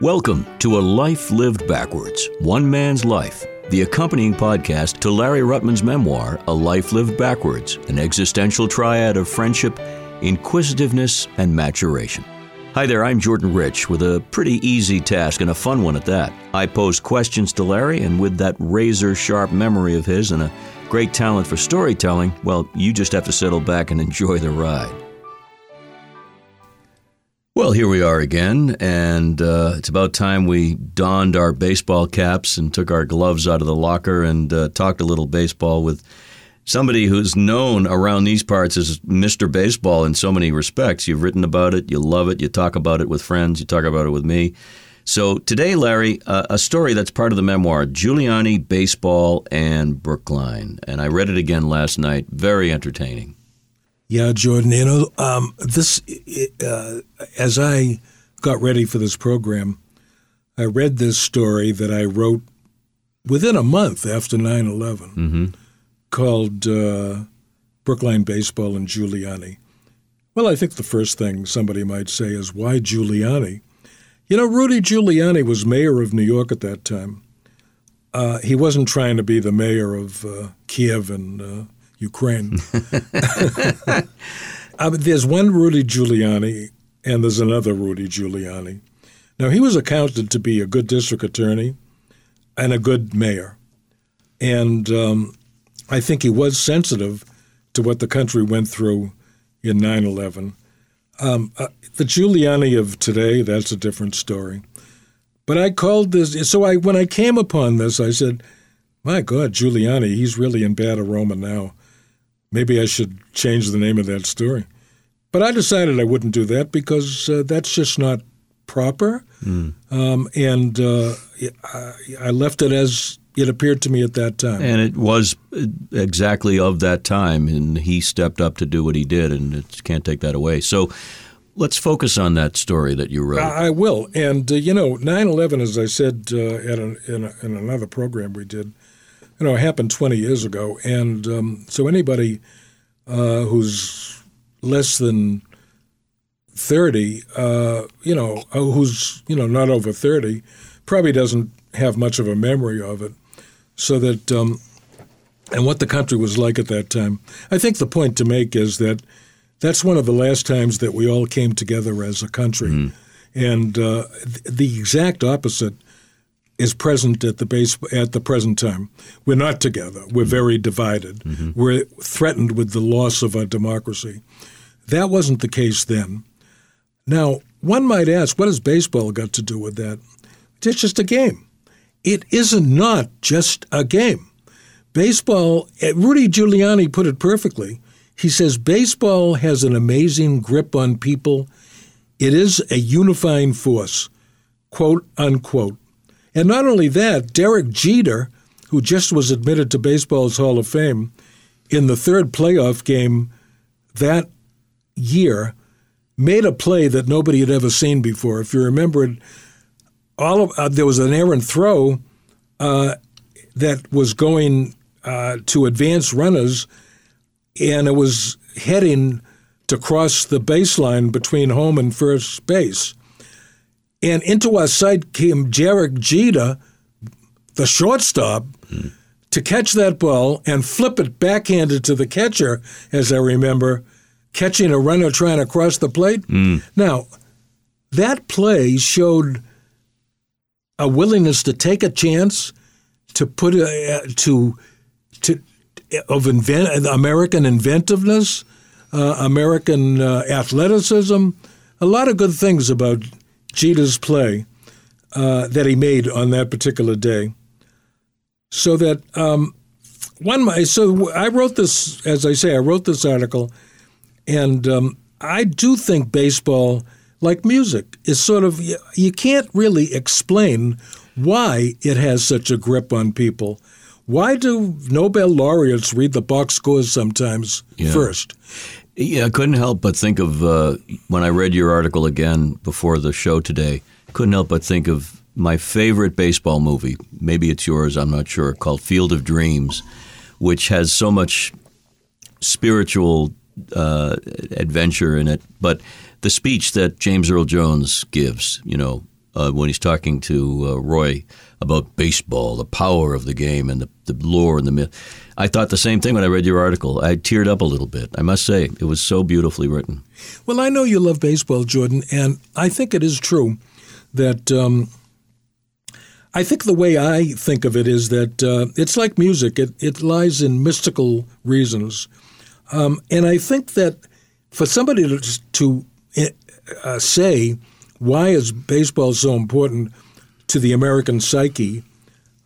Welcome to A Life Lived Backwards One Man's Life, the accompanying podcast to Larry Ruttman's memoir, A Life Lived Backwards, an existential triad of friendship, inquisitiveness, and maturation. Hi there, I'm Jordan Rich with a pretty easy task and a fun one at that. I pose questions to Larry, and with that razor sharp memory of his and a great talent for storytelling, well, you just have to settle back and enjoy the ride. Well, here we are again, and uh, it's about time we donned our baseball caps and took our gloves out of the locker and uh, talked a little baseball with somebody who's known around these parts as Mr. Baseball in so many respects. You've written about it, you love it, you talk about it with friends, you talk about it with me. So today, Larry, uh, a story that's part of the memoir, Giuliani, Baseball, and Brookline. And I read it again last night. Very entertaining. Yeah, Jordan. You know, um, this uh, as I got ready for this program, I read this story that I wrote within a month after 9 11 Mm-hmm. called uh, Brookline Baseball and Giuliani. Well, I think the first thing somebody might say is, why Giuliani? You know, Rudy Giuliani was mayor of New York at that time. Uh, he wasn't trying to be the mayor of uh, Kiev and uh, Ukraine. uh, there's one Rudy Giuliani, and there's another Rudy Giuliani. Now, he was accounted to be a good district attorney and a good mayor. And um, I think he was sensitive to what the country went through in 9 11. Um, uh, the Giuliani of today, that's a different story. But I called this, so I when I came upon this, I said, my God, Giuliani, he's really in bad aroma now. Maybe I should change the name of that story. But I decided I wouldn't do that because uh, that's just not proper. Um, and uh, I, I left it as it appeared to me at that time. And it was exactly of that time, and he stepped up to do what he did, and it can't take that away. So let's focus on that story that you wrote. I I will. And, uh, you know, 9 11, as I said uh, at an, in, a, in another program we did, you know, it happened 20 years ago. And um, so anybody uh, who's less than 30, uh, you know, uh, who's, you know, not over 30, probably doesn't have much of a memory of it. So that, um, and what the country was like at that time. I think the point to make is that that's one of the last times that we all came together as a country. And uh, th- the exact opposite is present at the base at the present time. We're not together. We're very divided. We're threatened with the loss of our democracy. That wasn't the case then. Now, one might ask, what has baseball got to do with that? It's just a game. It isn't not just a game. Baseball, eh, Rudy Giuliani put it perfectly. He says baseball has an amazing grip on people. It is a unifying force, quote unquote. And not only that, Derek Jeter, who just was admitted to Baseball's Hall of Fame, in the third playoff game that year, made a play that nobody had ever seen before. If you remember it, all of, uh, there was an errant throw uh, that was going uh, to advance runners, and it was heading to cross the baseline between home and first base. And into our sight came Derek Jeter, the shortstop, to catch that ball and flip it backhanded to the catcher, as I remember, catching a runner trying to cross the plate. Now, that play showed a willingness to take a chance, to put a, to to of invent, American inventiveness, uh, American uh, athleticism, a lot of good things about Jeter's play uh, that he made on that particular day. So that um, one, so I wrote this, as I say, I wrote this article, and um, I do think baseball, like music, is sort of you, can't really explain why it has such a grip on people. Why do Nobel laureates read the box scores sometimes Yeah. first? Yeah, I couldn't help but think of uh, when I read your article again before the show today. Couldn't help but think of my favorite baseball movie. Maybe it's yours. I'm not sure. Called Field of Dreams, which has so much spiritual uh, adventure in it. But the speech that James Earl Jones gives, you know, uh, when he's talking to uh, Roy about baseball, the power of the game, and the, the lore and the myth. I thought the same thing when I read your article. I teared up a little bit. I must say, it was so beautifully written. Well, I know you love baseball, Jordan, and I think it is true that. Um, I think the way I think of it is that uh, it's like music. It, it lies in mystical reasons. Um, and I think that for somebody to, to uh, say, why is baseball so important to the American psyche?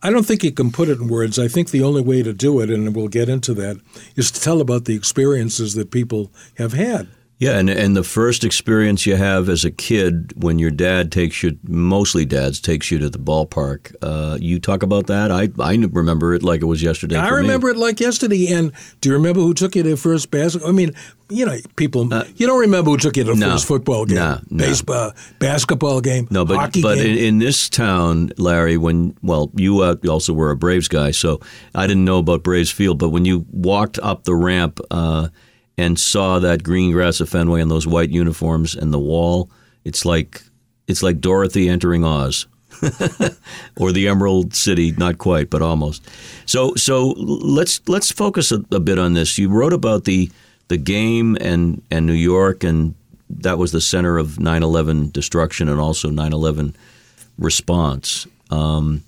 I don't think you can put it in words. I think the only way to do it, and we'll get into that, is to tell about the experiences that people have had. Yeah, and and the first experience you have as a kid when your dad takes you, mostly dads takes you to the ballpark. Uh, you talk about that. I I remember it like it was yesterday. I remember me. it like yesterday. And do you remember who took you to first basketball? I mean, you know, people. Uh, you don't remember who took you to the no, first football game, no, no. baseball, basketball game, no, but hockey but game. In, in this town, Larry, when well, you uh, also were a Braves guy, so I didn't know about Braves Field. But when you walked up the ramp. And saw that green grass of Fenway and those white uniforms and the wall, it's like it's like Dorothy entering Oz. or the Emerald City, not quite, but almost. So, so let's let's focus a, a, bit on this. You wrote about the the game and and New York, and that was the center of 9/11 destruction and also 9/11 response. Um,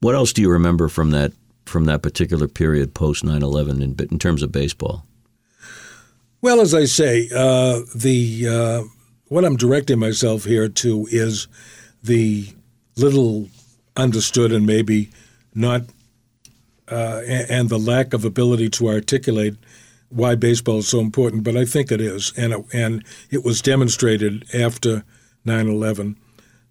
what else do you remember from that from that particular period post 9/11 in, in terms of baseball? Well, as I say, uh, the uh, what I'm directing myself here to is the little understood and maybe not, uh, and the lack of ability to articulate why baseball is so important. But I think it is, and it, and it was demonstrated after 9/11.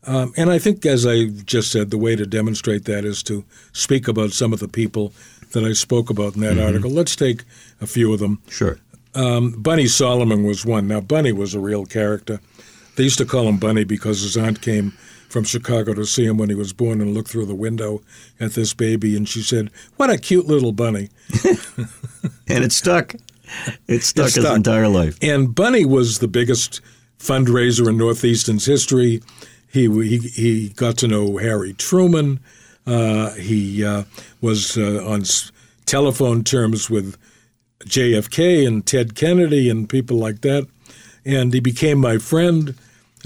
Um, and I think, as I just said, the way to demonstrate that is to speak about some of the people that I spoke about in that mm-hmm. article. Let's take a few of them. Sure. Um, Bunny Solomon was one. Now, Bunny was a real character. They used to call him Bunny because his aunt came from Chicago to see him when he was born and looked through the window at this baby, and she said, "What a cute little bunny!" and it stuck. It stuck, it stuck his entire life. And Bunny was the biggest fundraiser in Northeastern's history. He he, he got to know Harry Truman. Uh, he uh, was uh, on telephone terms with JFK and Ted Kennedy and people like that. And he became my friend.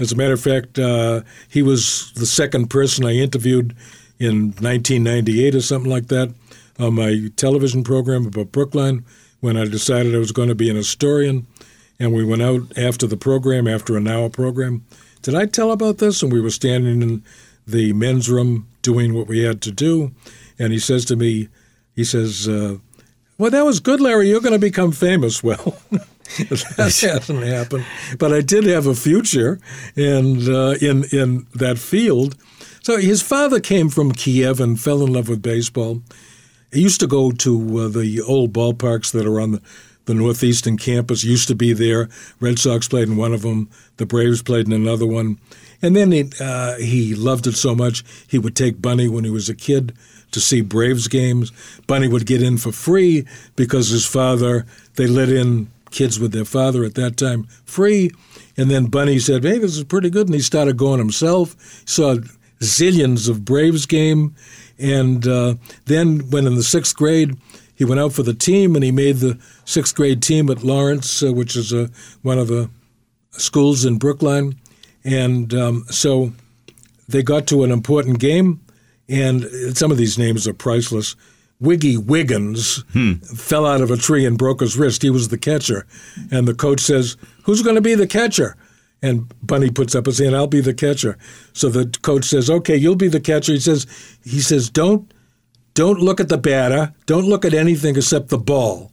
As a matter of fact, uh, he was the second person I interviewed in 1998 or something like that on my television program about Brookline when I decided I was going to be an historian. And we went out after the program, after an hour program. Did I tell about this? And we were standing in the men's room doing what we had to do. And he says to me, he says, uh, well, that was good, Larry. You're going to become famous. Well, that hasn't happened, but I did have a future and uh, in in that field. So his father came from Kiev and fell in love with baseball. He used to go to uh, the old ballparks that are on the, the northeastern campus. Used to be there. Red Sox played in one of them. The Braves played in another one. And then he, uh, he loved it so much he would take Bunny when he was a kid to see Braves games. Bunny would get in for free because his father, they let in kids with their father at that time free. And then Bunny said, hey, this is pretty good. And he started going himself. Saw zillions of Braves game. And uh, then when in the sixth grade, he went out for the team and he made the sixth grade team at Lawrence, uh, which is uh, one of the schools in Brookline. And um, so they got to an important game and some of these names are priceless. Wiggy Wiggins hmm. fell out of a tree and broke his wrist. He was the catcher. And the coach says, Who's going to be the catcher? And Bunny puts up his hand, I'll be the catcher. So the coach says, Okay, you'll be the catcher. He says, he says, Don't don't look at the batter. Don't look at anything except the ball.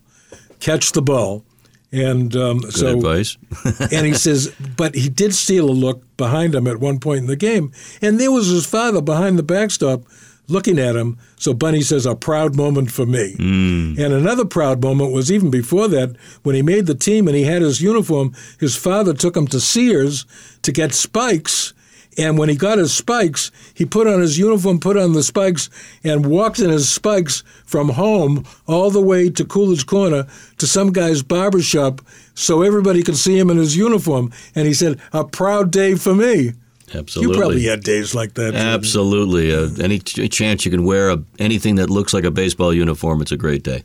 Catch the ball. And um, Good so, advice. and he says, but he did steal a look behind him at one point in the game, and there was his father behind the backstop looking at him. So Bunny says, a proud moment for me. Mm. And another proud moment was even before that, when he made the team and he had his uniform, his father took him to Sears to get spikes and when he got his spikes, he put on his uniform, put on the spikes, and walked in his spikes from home all the way to Coolidge Corner to some guy's barber shop so everybody could see him in his uniform. And he said, A proud day for me. Absolutely. You probably had days like that. Absolutely. Uh, any ch- chance you can wear a, anything that looks like a baseball uniform, it's a great day.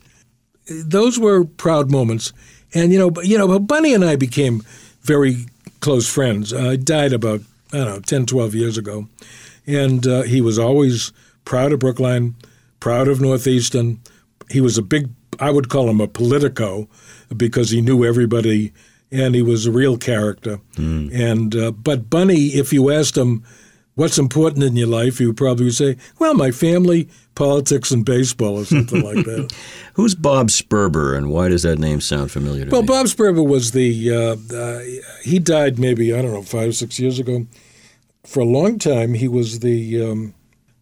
Those were proud moments, and you know, you know, Bunny and I became very close friends. Uh, I died about I don't know 10, 12 years ago, and uh, he was always proud of Brookline, proud of Northeastern. He was a big, I would call him a politico, because he knew everybody, and he was a real character. Hmm. And uh, but Bunny, if you asked him what's important in your life, he would probably say, "Well, my family, politics, and baseball, or something like that." Who's Bob Sperber, and why does that name sound familiar to Well, me? Bob Sperber was the uh, uh, he died maybe I don't know five or six years ago. For a long time, he was the um,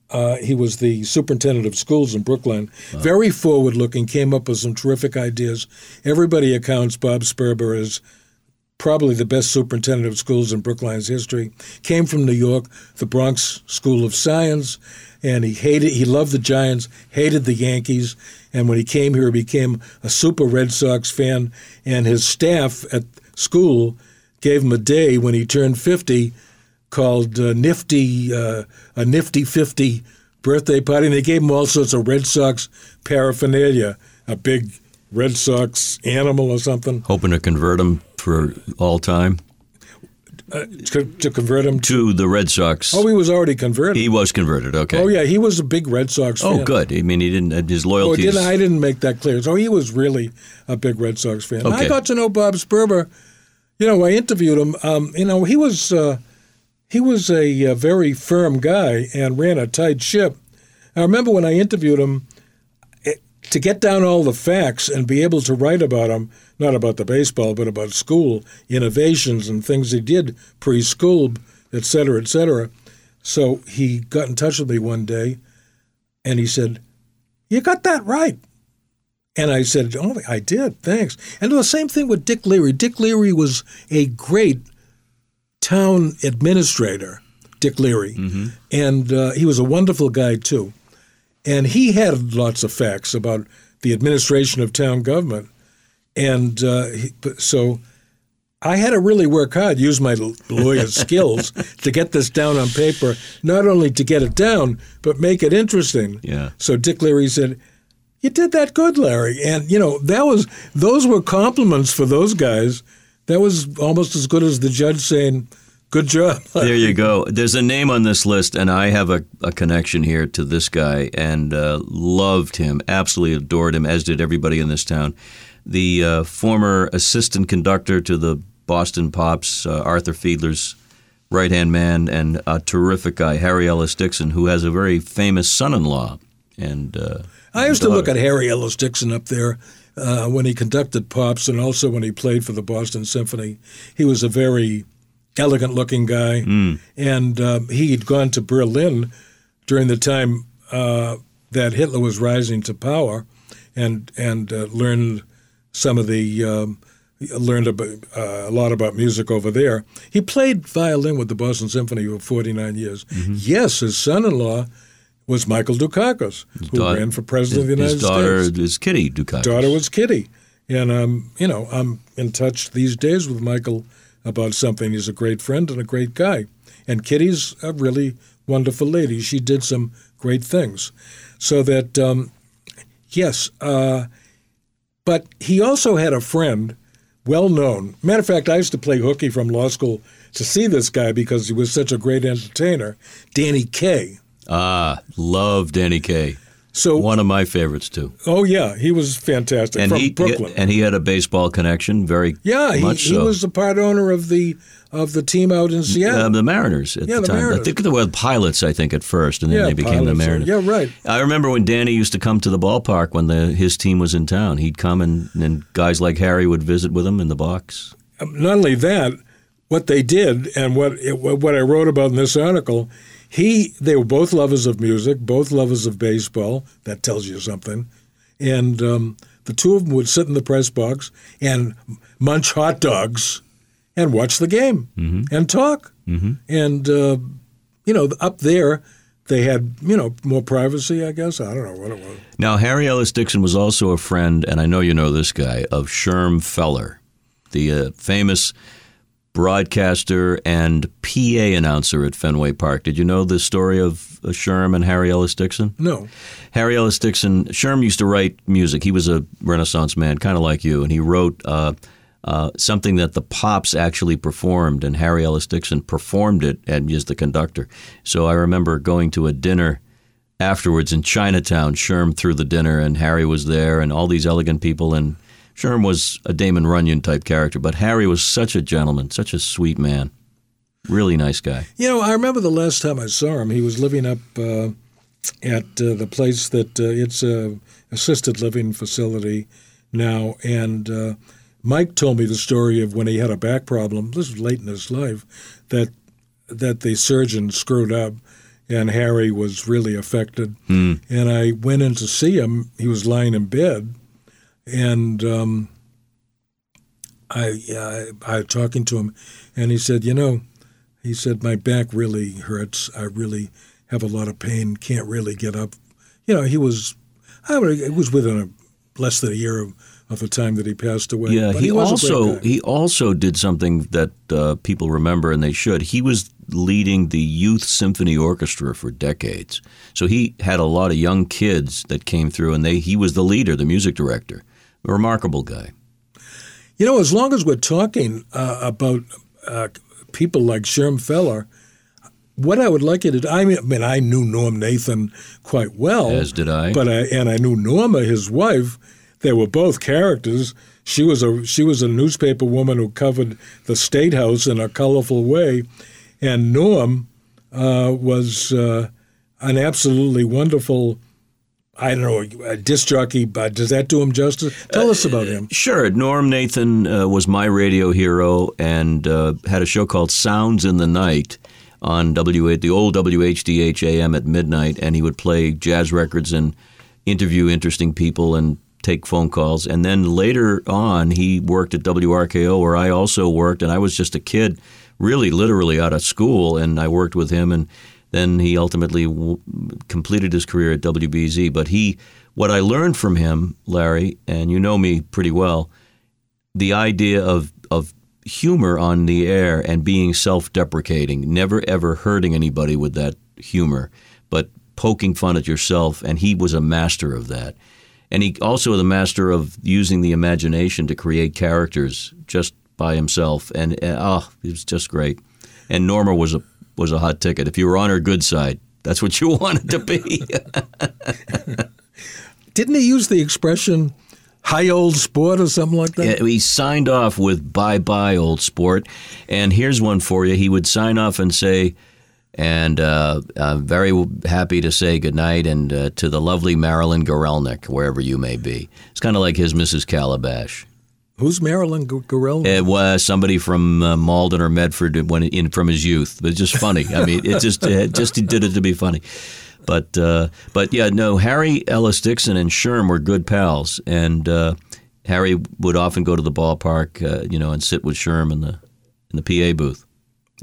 uh, he was the superintendent of schools in Brookline. Very forward looking, came up with some terrific ideas. Everybody accounts Bob Sperber as probably the best superintendent of schools in Brookline's history. Came from New York, the Bronx School of Science, and he hated he loved the Giants, hated the Yankees, and when he came here he became a super Red Sox fan and his staff at school gave him a day when he turned 50 called uh, Nifty uh, a Nifty 50 birthday party and they gave him all sorts of Red Sox paraphernalia, a big Red Sox animal or something Hoping to convert him for all time uh, to, to convert him. to the Red Sox. Oh, he was already converted. he was converted. Okay. Oh yeah, he was a big Red Sox fan. Oh, good. I mean, he didn't. His Oh, loyalty. didn't, I didn't make that clear. So he was really a big Red Sox fan. I got to know Bob Sperber. You know, I interviewed him. Um, you know, he was uh, he was a, uh very firm guy and ran a tight ship. I remember when I interviewed him to get down all the facts and be able to write about him, not about the baseball, but about school innovations and things he did preschool, et cetera, et cetera. So he got in touch with me one day, and he said, "You got that right." And I said, "Oh, I did. Thanks." And the same thing with Dick Leary. Dick Leary was a great town administrator. Dick Leary, and uh, he was a wonderful guy too. And he had lots of facts about the administration of town government. And uh, he, so I had to really work hard, use my l- lawyer's skills to get this down on paper, not only to get it down, but make it interesting. Yeah. So Dick Leary said, You did that good, Larry. And, you know, that was those were compliments for those guys. That was almost as good as the judge saying, Good job. There you go. There's a name on this list, and I have a, a connection here to this guy and uh, loved him, absolutely adored him, as did everybody in this town. The uh, former assistant conductor to the Boston Pops, uh, Arthur Fiedler's right hand man, and a terrific guy, Harry Ellis Dickson, who has a very famous son in law. And uh, I used to look at Harry Ellis Dickson up there uh, when he conducted Pops and also when he played for the Boston Symphony. He was a very elegant looking guy. And um, he had gone to Berlin during the time uh, that Hitler was rising to power and, and uh, learned some of the. Um, learned about, uh, a lot about music over there. He played violin with the Boston Symphony for 49 years. Yes, his son-in-law was Michael Dukakis, who ran for president of the United States. his daughter States. is Kitty Dukakis. Daughter was Kitty, and um, you know I'm in touch these days with Michael about something. He's a great friend and a great guy, and Kitty's a really wonderful lady. She did some great things, so that um, yes, uh, but he also had a friend, well known. Matter of fact, I used to play hooky from law school to see this guy because he was such a great entertainer, Danny Kaye. Ah, love Danny Kaye. So, One of my favorites too. oh yeah, he was fantastic And from he Brooklyn. and he had a baseball connection, very Yeah, he, he so. was the part owner of the of the team out in Seattle. Uh, the Mariners at Yeah, the the time. I think they were pilots, I think, at first, and then yeah, they became the. Mariners. Yeah, right. I remember when Danny used to come to the ballpark when the his team was in town. He'd come and, and guys like Harry would visit with him in the box. Um, Not only that, what they did and what it, what I wrote about in this article, he they were both lovers of music, both lovers of baseball. That tells you something. And um, the two of them would sit in the press box and munch hot dogs and watch the game and talk. Mm-hmm. And uh, you know, up there they had you know more privacy. I guess I don't know what it was. Now, Harry Ellis Dickson was also a friend, and I know you know this guy, of Sherm Feller, the uh, famous broadcaster and PA announcer at Fenway Park. Did you know the story of uh, Sherm and Harry Ellis Dickson? No. Harry Ellis Dickson, Sherm used to write music. He was a Renaissance man, kind of like you, and he wrote uh, uh, something that the Pops actually performed, and Harry Ellis Dickson performed it and the conductor. So I remember going to a dinner afterwards in Chinatown. Sherm threw the dinner, and Harry was there, and all these elegant people, and Sherm was a Damon Runyon type character, but Harry was such a gentleman, such a sweet man. Really nice guy. You know, I remember the last time I saw him, he was living up uh, at uh, the place that uh, it's a assisted living facility now, and uh, Mike told me the story of when he had a back problem. This was late in his life that that the surgeon screwed up, and Harry was really affected. Hmm. And I went in to see him. He was lying in bed, and um, I, I I talking to him, and he said, you know, he said my back really hurts. I really have a lot of pain. Can't really get up. You know, he was, I it was within a less than a year of, of the time that he passed away. Yeah, But he, was also he also did something that uh, people remember, and they should. He was leading the youth symphony orchestra for decades, so he had a lot of young kids that came through, and they he was the leader, the music director. A remarkable guy. You know, as long as we're talking uh, about uh, people like Sherm Feller, what I would like you to do, I mean, I mean, I knew Norm Nathan quite well. As did I. But I, and I knew Norma, his wife. They were both characters. She was a she was a newspaper woman who covered the state house in a colorful way, and Norm uh, was uh, an absolutely wonderful. I don't know, a disc jockey, but does that do him justice? Tell us about him. Sure. Norm Nathan uh, was my radio hero and uh, had a show called Sounds in the Night on W the old WHDH AM at midnight, and he would play jazz records and interview interesting people and take phone calls. And then later on, he worked at WRKO, where I also worked, and I was just a kid, really literally out of school, and I worked with him and. Then he ultimately w- completed his career at WBZ. But he, what I learned from him, Larry, and you know me pretty well, the idea of of humor on the air and being self-deprecating, never ever hurting anybody with that humor, but poking fun at yourself. And he was a master of that. And he also the master of using the imagination to create characters just by himself. And uh, oh, it was just great. And Norma was a was a hot ticket. If you were on her good side, that's what you wanted to be. Didn't he use the expression "high old sport" or something like that? Yeah, he signed off with "Bye bye, old sport," and here's one for you. He would sign off and say, "And uh, I'm very happy to say goodnight and uh, to the lovely Marilyn Gorelnik, wherever you may be." It's kind of like his Mrs. Calabash. Who's Marilyn G- Gorell? It was somebody from uh, Malden or Medford when in from his youth. It's just funny. I mean, it just it just he did it to be funny. But uh, but yeah, no. Harry Ellis Dickson and Sherm were good pals, and uh, Harry would often go to the ballpark, uh, you know, and sit with Sherm in the in the PA booth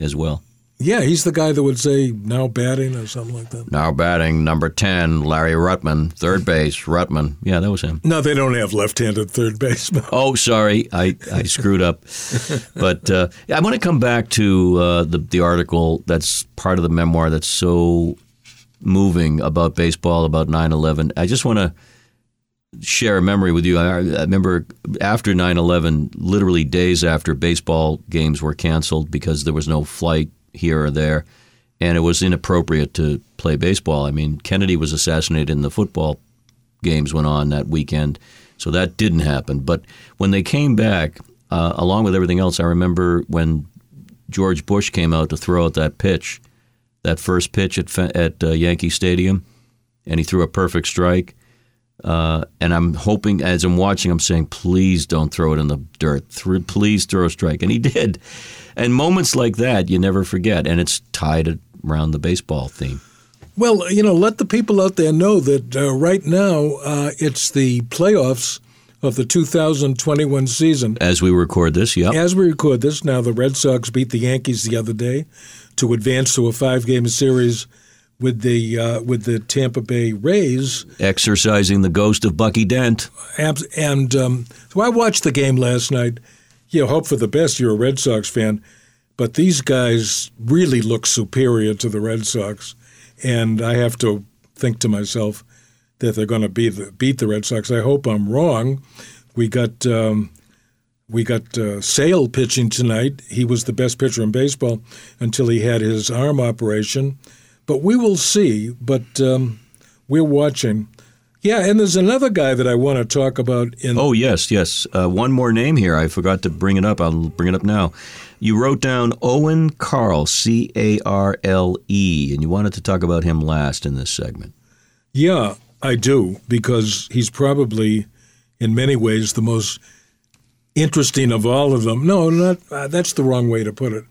as well. Yeah, he's the guy that would say "now batting" or something like that. Now batting number ten, Larry Ruttman, third base, Ruttman. Yeah, that was him. No, they don't have left-handed third baseman. Oh, sorry, I, I screwed up. But uh, I want to come back to uh, the the article that's part of the memoir that's so moving about baseball, about 9-11. I just want to share a memory with you. I, I remember after 9-11, literally days after baseball games were canceled because there was no flight here or there, and it was inappropriate to play baseball. I mean, Kennedy was assassinated and the football games went on that weekend, so that didn't happen. But when they came back, uh, along with everything else, I remember when George Bush came out to throw out that pitch, that first pitch at at uh, Yankee Stadium, and he threw a perfect strike. Uh, and I'm hoping, as I'm watching, I'm saying, please don't throw it in the dirt. Th- please throw a strike. And he did. And moments like that, you never forget. And it's tied around the baseball theme. Well, you know, let the people out there know that uh, right now uh, it's the playoffs of the 2021 season. As we record this, yep. As we record this, now the Red Sox beat the Yankees the other day to advance to a five-game series with the uh, with the Tampa Bay Rays. Exercising the ghost of Bucky Dent. And um, so I watched the game last night. You know, hope for the best. You're a Red Sox fan. but these guys really look superior to the Red Sox, and I have to think to myself that they're going to beat the, beat the Red Sox. I hope I'm wrong. We got um, we got uh, Sale pitching tonight. He was the best pitcher in baseball until he had his arm operation, but we will see. But um, we're watching. Yeah, and there's another guy that I want to talk about. In oh yes, yes. Uh, one more name here. I forgot to bring it up. I'll bring it up now. You wrote down Owen Carle, C A R L E, and you wanted to talk about him last in this segment. Yeah, I do because he's probably, in many ways, the most interesting of all of them. No, not uh, that's the wrong way to put it.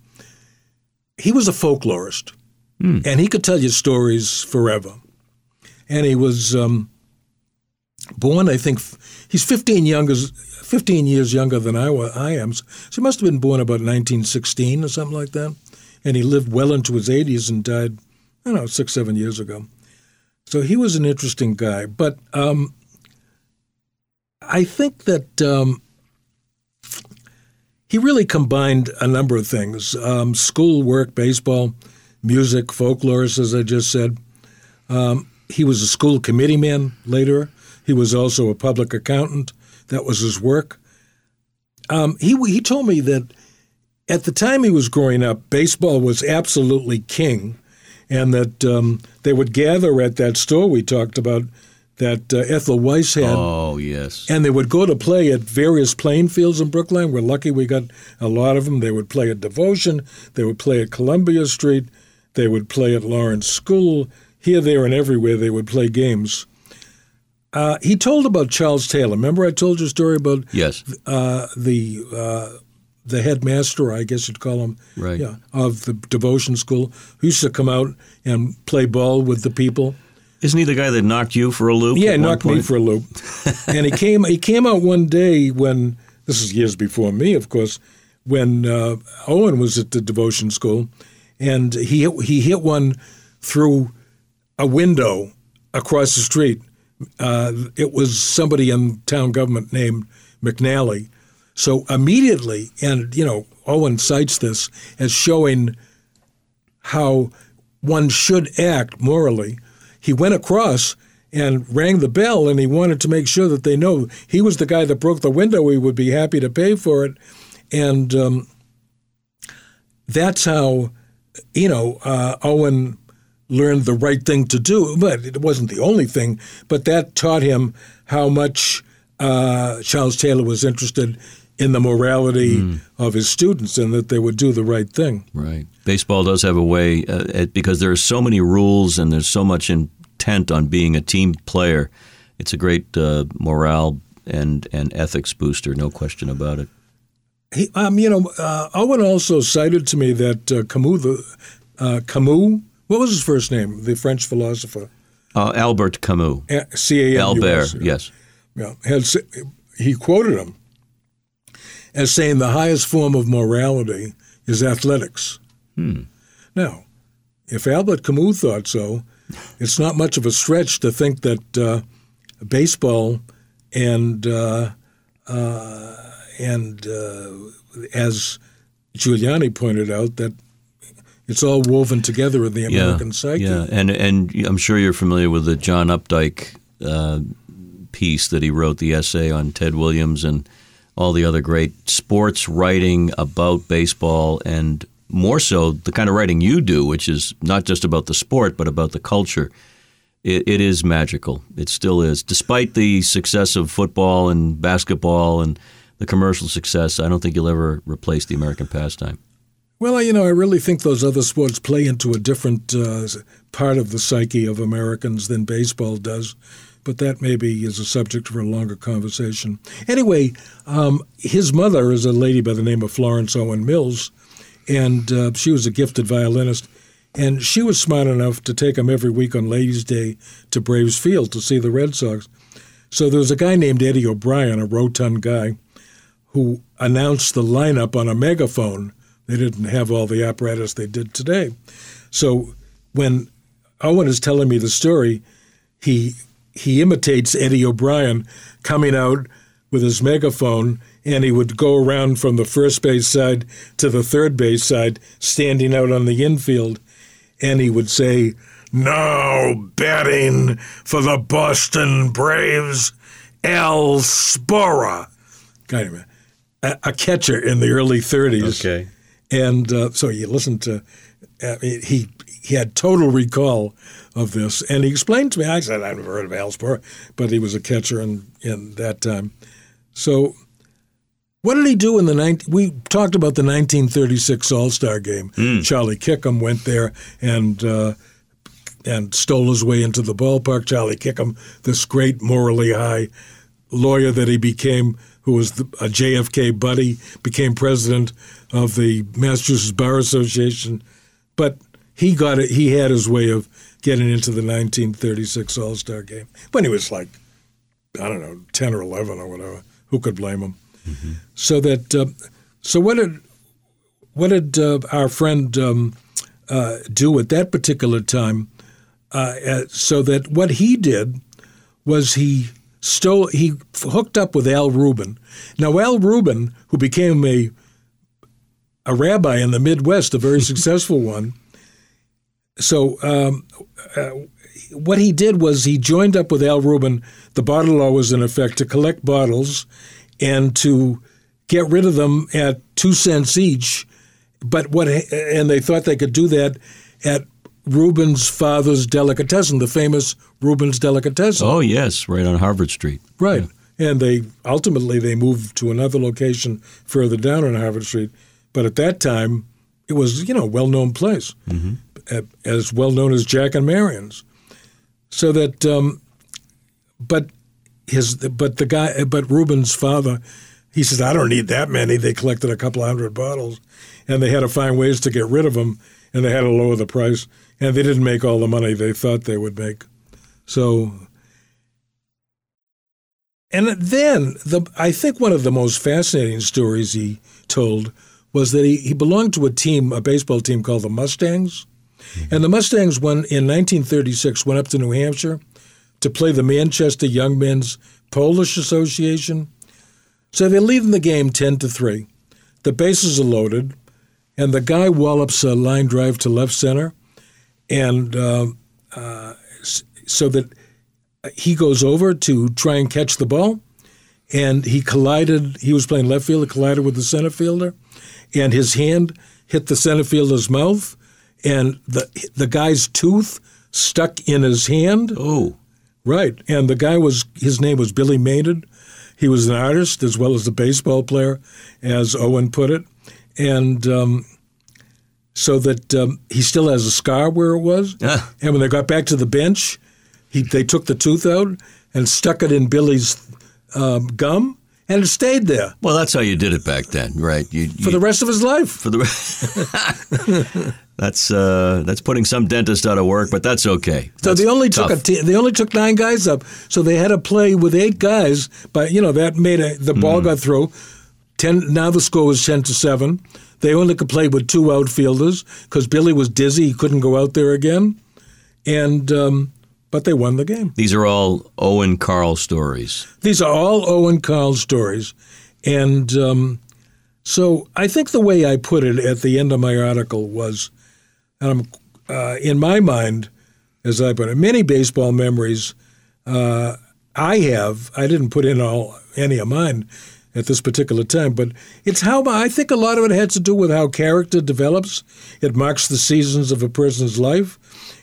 He was a folklorist, mm. and he could tell you stories forever. And he was um, born, I think, he's 15 younger, 15 years younger than I, I am. So he must have been born about 1916 or something like that. And he lived well into his 80s and died, I don't know, six, seven years ago. So he was an interesting guy. But um, I think that um, he really combined a number of things um, school, work, baseball, music, folklore, as I just said. Um, he was a school committee man later. He was also a public accountant. That was his work. Um, he he told me that at the time he was growing up, baseball was absolutely king, and that um, they would gather at that store we talked about that uh, Ethel Weiss had. Oh yes. And they would go to play at various playing fields in Brookline. We're lucky we got a lot of them. They would play at Devotion. They would play at Columbia Street. They would play at Lawrence School. Here, there, and everywhere they would play games. Uh, he told about Charles Taylor. Remember, I told you a story about yes uh, the uh, the headmaster, I guess you'd call him, right. yeah, of the devotion school, who used to come out and play ball with the people. Isn't he the guy that knocked you for a loop? Yeah, knocked me for a loop. and he came he came out one day when this is years before me, of course, when uh, Owen was at the devotion school, and he he hit one through a window across the street uh, it was somebody in town government named McNally. So immediately, and you know, Owen cites this as showing how one should act morally. He went across and rang the bell, and he wanted to make sure that they know he was the guy that broke the window. He would be happy to pay for it, and um, that's how you know uh, Owen learned the right thing to do. But it wasn't the only thing, but that taught him how much uh, Charles Taylor was interested in the morality mm. of his students and that they would do the right thing. Right. Baseball does have a way, uh, because there are so many rules and there's so much intent on being a team player. It's a great uh, morale and, and ethics booster, no question about it. He, um, you know, uh, Owen also cited to me that uh, Camus, the, uh, Camus what was his first name? The French philosopher. Uh, Albert Camus. C A M U S. Albert, yes. Yeah, had, he quoted him as saying the highest form of morality is athletics. Hmm. Now, if Albert Camus thought so, it's not much of a stretch to think that uh, baseball and uh, uh, and uh, as Giuliani pointed out, that it's all woven together in the American yeah, psyche. Yeah, and and I'm sure you're familiar with the John Updike uh, piece that he wrote, the essay on Ted Williams and all the other great sports writing about baseball, and more so the kind of writing you do, which is not just about the sport but about the culture. It, it is magical. It still is, despite the success of football and basketball and the commercial success. I don't think you'll ever replace the American pastime. Well, you know, I really think those other sports play into a different uh, part of the psyche of Americans than baseball does. But that maybe is a subject for a longer conversation. Anyway, um, his mother is a lady by the name of Florence Owen Mills, and uh, she was a gifted violinist. And she was smart enough to take him every week on Ladies' Day to Braves Field to see the Red Sox. So there was a guy named Eddie O'Brien, a rotund guy, who announced the lineup on a megaphone they didn't have all the apparatus they did today. So when Owen is telling me the story, he he imitates Eddie O'Brien coming out with his megaphone and he would go around from the first base side to the third base side, standing out on the infield, and he would say, Now batting for the Boston Braves, Al Spohrer. A, catcher in the early 30s. Okay. And uh, so you listen to, uh, he he had total recall of this, and he explained to me. I said I'd never heard of Al but he was a catcher in in that time. So, what did he do in the 19? We talked about the 1936 All Star Game. Charlie Kickham went there and. Uh, and stole his way into the ballpark. Charlie Kickham, this great morally high lawyer that he became, who was the, a JFK buddy, became president of the Massachusetts Bar Association. But he got it. He had his way of getting into the 1936 All Star Game when he was like, I don't know, 10 or 11 or whatever. Who could blame him? So that, uh, so what did what did uh, our friend um, uh, do at that particular time? Uh, uh, so that what he did was he stole he hooked up with Al Rubin. Now Al Rubin, who became a a rabbi in the Midwest, a very successful one. So um, uh, what he did was he joined up with Al Rubin. The bottle law was in effect to collect bottles and to get rid of them at two cents each. But what and they thought they could do that at Rubin's father's delicatessen, the famous Rubin's delicatessen. Oh yes, right on Harvard Street. Right. And they ultimately they moved to another location further down on Harvard Street. But at that time, it was you know a well-known place, mm-hmm. as well known as Jack and Marion's. So that, um, but his but the guy but Rubin's father, he says I don't need that many. They collected a couple of hundred bottles, and they had to find ways to get rid of them, and they had to lower the price, and they didn't make all the money they thought they would make. So and then the I think one of the most fascinating stories he told was that he, he belonged to a team, a baseball team called the Mustangs. Mm-hmm. And the Mustangs went in 1936 went up to New Hampshire to play the Manchester Young Men's Polish Association. So they're leading the game 10 to 3. The bases are loaded, and the guy wallops a line drive to left center, and uh, uh, so that he goes over to try and catch the ball, and he collided. He was playing left field, collided with the center fielder, and his hand hit the center fielder's mouth, and the the guy's tooth stuck in his hand. Oh, right. And the guy was his name was Billy Maynard. He was an artist as well as a baseball player, as Owen put it, and. Um, so that um, he still has a scar where it was. Ah. And when they got back to the bench, he, they took the tooth out and stuck it in Billy's um, gum, and it stayed there well, that's how you did it back then, right? You, for the rest of his life. for the that's uh, that's putting some dentist out of work, but that's okay. So That's they only took a tough. te- they only took nine guys up. So they had to play with eight guys, but you know that made a, the ball got through. Ten now the score was ten to seven. They only could play with two outfielders because Billy was dizzy; he couldn't go out there again. And um, but they won the game. These are all Owen Carle stories. These are all Owen Carle stories, and um, so I think the way I put it at the end of my article was, and I'm uh, in my mind, as I put it, many baseball memories uh, I have. I didn't put in all any of mine at this particular time, but it's how I think a lot of it has to do with how character develops. It marks the seasons of a person's life.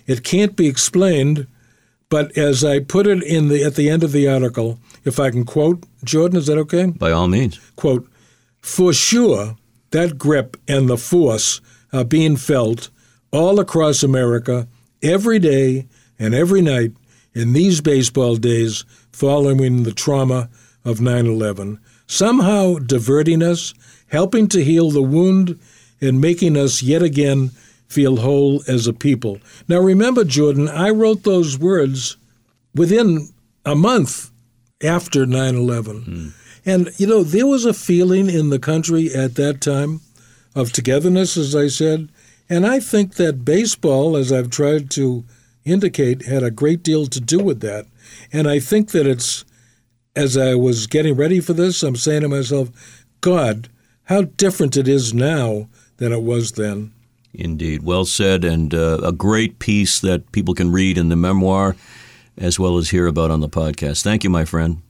It can't be explained, but as I put it in the at the end of the article, if I can quote Jordan, is that okay? By all means. quote, for sure, that grip and the force are being felt all across America every day and every night in these baseball days following the trauma of 9 11, somehow diverting us, helping to heal the wound, and making us yet again feel whole as a people. Now, remember, Jordan, I wrote those words within a month after 9 11. Hmm. And, you know, there was a feeling in the country at that time of togetherness, as I said. And I think that baseball, as I've tried to indicate, had a great deal to do with that. And I think that it's as I was getting ready for this, I'm saying to myself, God, how different it is now than it was then. Indeed. Well said, and uh, a great piece that people can read in the memoir as well as hear about on the podcast. Thank you, my friend.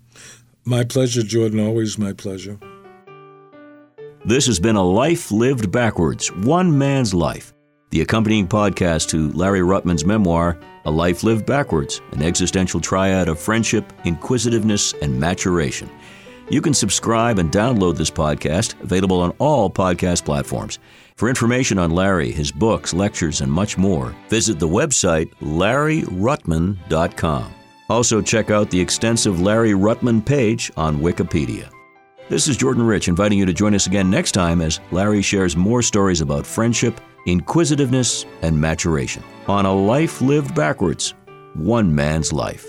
My pleasure, Jordan. Always my pleasure. This has been A Life Lived Backwards One Man's Life, the accompanying podcast to Larry Ruttman's memoir, A Life Lived Backwards An Existential Triad of Friendship, Inquisitiveness, and Maturation. You can subscribe and download this podcast, available on all podcast platforms. For information on Larry, his books, lectures, and much more, visit the website larryruttman.com. Also, check out the extensive Larry Ruttman page on Wikipedia. This is Jordan Rich inviting you to join us again next time as Larry shares more stories about friendship, inquisitiveness, and maturation on a life lived backwards, one man's life.